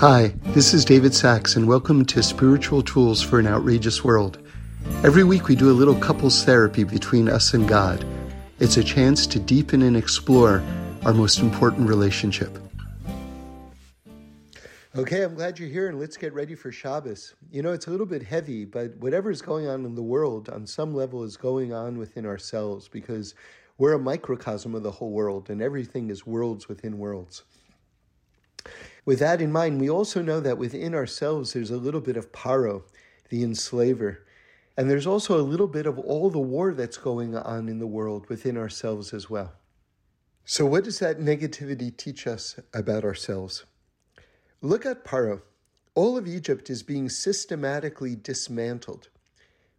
Hi, this is David Sacks, and welcome to Spiritual Tools for an Outrageous World. Every week we do a little couples therapy between us and God. It's a chance to deepen and explore our most important relationship. Okay, I'm glad you're here, and let's get ready for Shabbos. You know, it's a little bit heavy, but whatever's going on in the world on some level is going on within ourselves because we're a microcosm of the whole world, and everything is worlds within worlds. With that in mind, we also know that within ourselves there's a little bit of paro, the enslaver. And there's also a little bit of all the war that's going on in the world within ourselves as well. So, what does that negativity teach us about ourselves? Look at Paro. All of Egypt is being systematically dismantled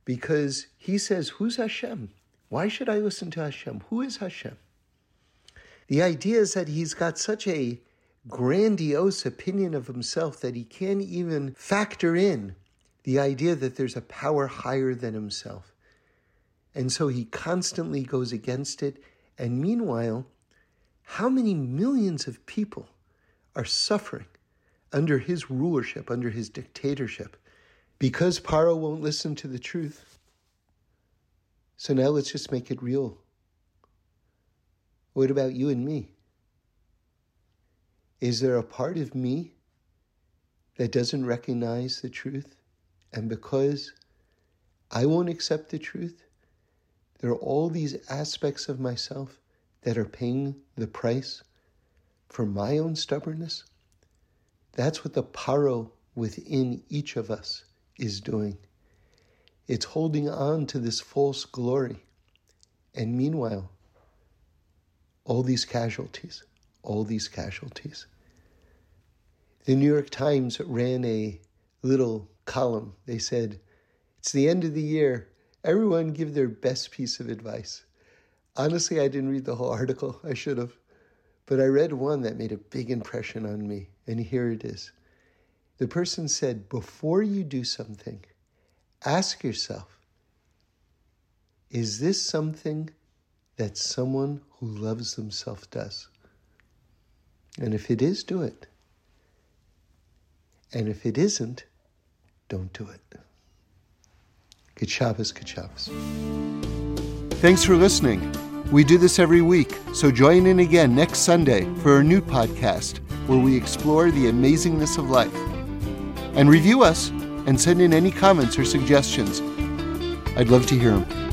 because he says, Who's Hashem? Why should I listen to Hashem? Who is Hashem? The idea is that he's got such a grandiose opinion of himself that he can't even factor in the idea that there's a power higher than himself. And so he constantly goes against it. And meanwhile, how many millions of people are suffering under his rulership, under his dictatorship, because Paro won't listen to the truth? So now let's just make it real. What about you and me? Is there a part of me that doesn't recognize the truth? And because I won't accept the truth, there are all these aspects of myself that are paying the price for my own stubbornness. That's what the paro within each of us is doing. It's holding on to this false glory. And meanwhile, all these casualties, all these casualties. The New York Times ran a little column. They said, It's the end of the year. Everyone give their best piece of advice. Honestly, I didn't read the whole article. I should have. But I read one that made a big impression on me. And here it is. The person said, Before you do something, ask yourself, is this something that someone who loves themselves does? And if it is, do it. And if it isn't, don't do it. Good Shabbos, good Shabbos. Thanks for listening. We do this every week, so join in again next Sunday for a new podcast where we explore the amazingness of life. And review us and send in any comments or suggestions. I'd love to hear them.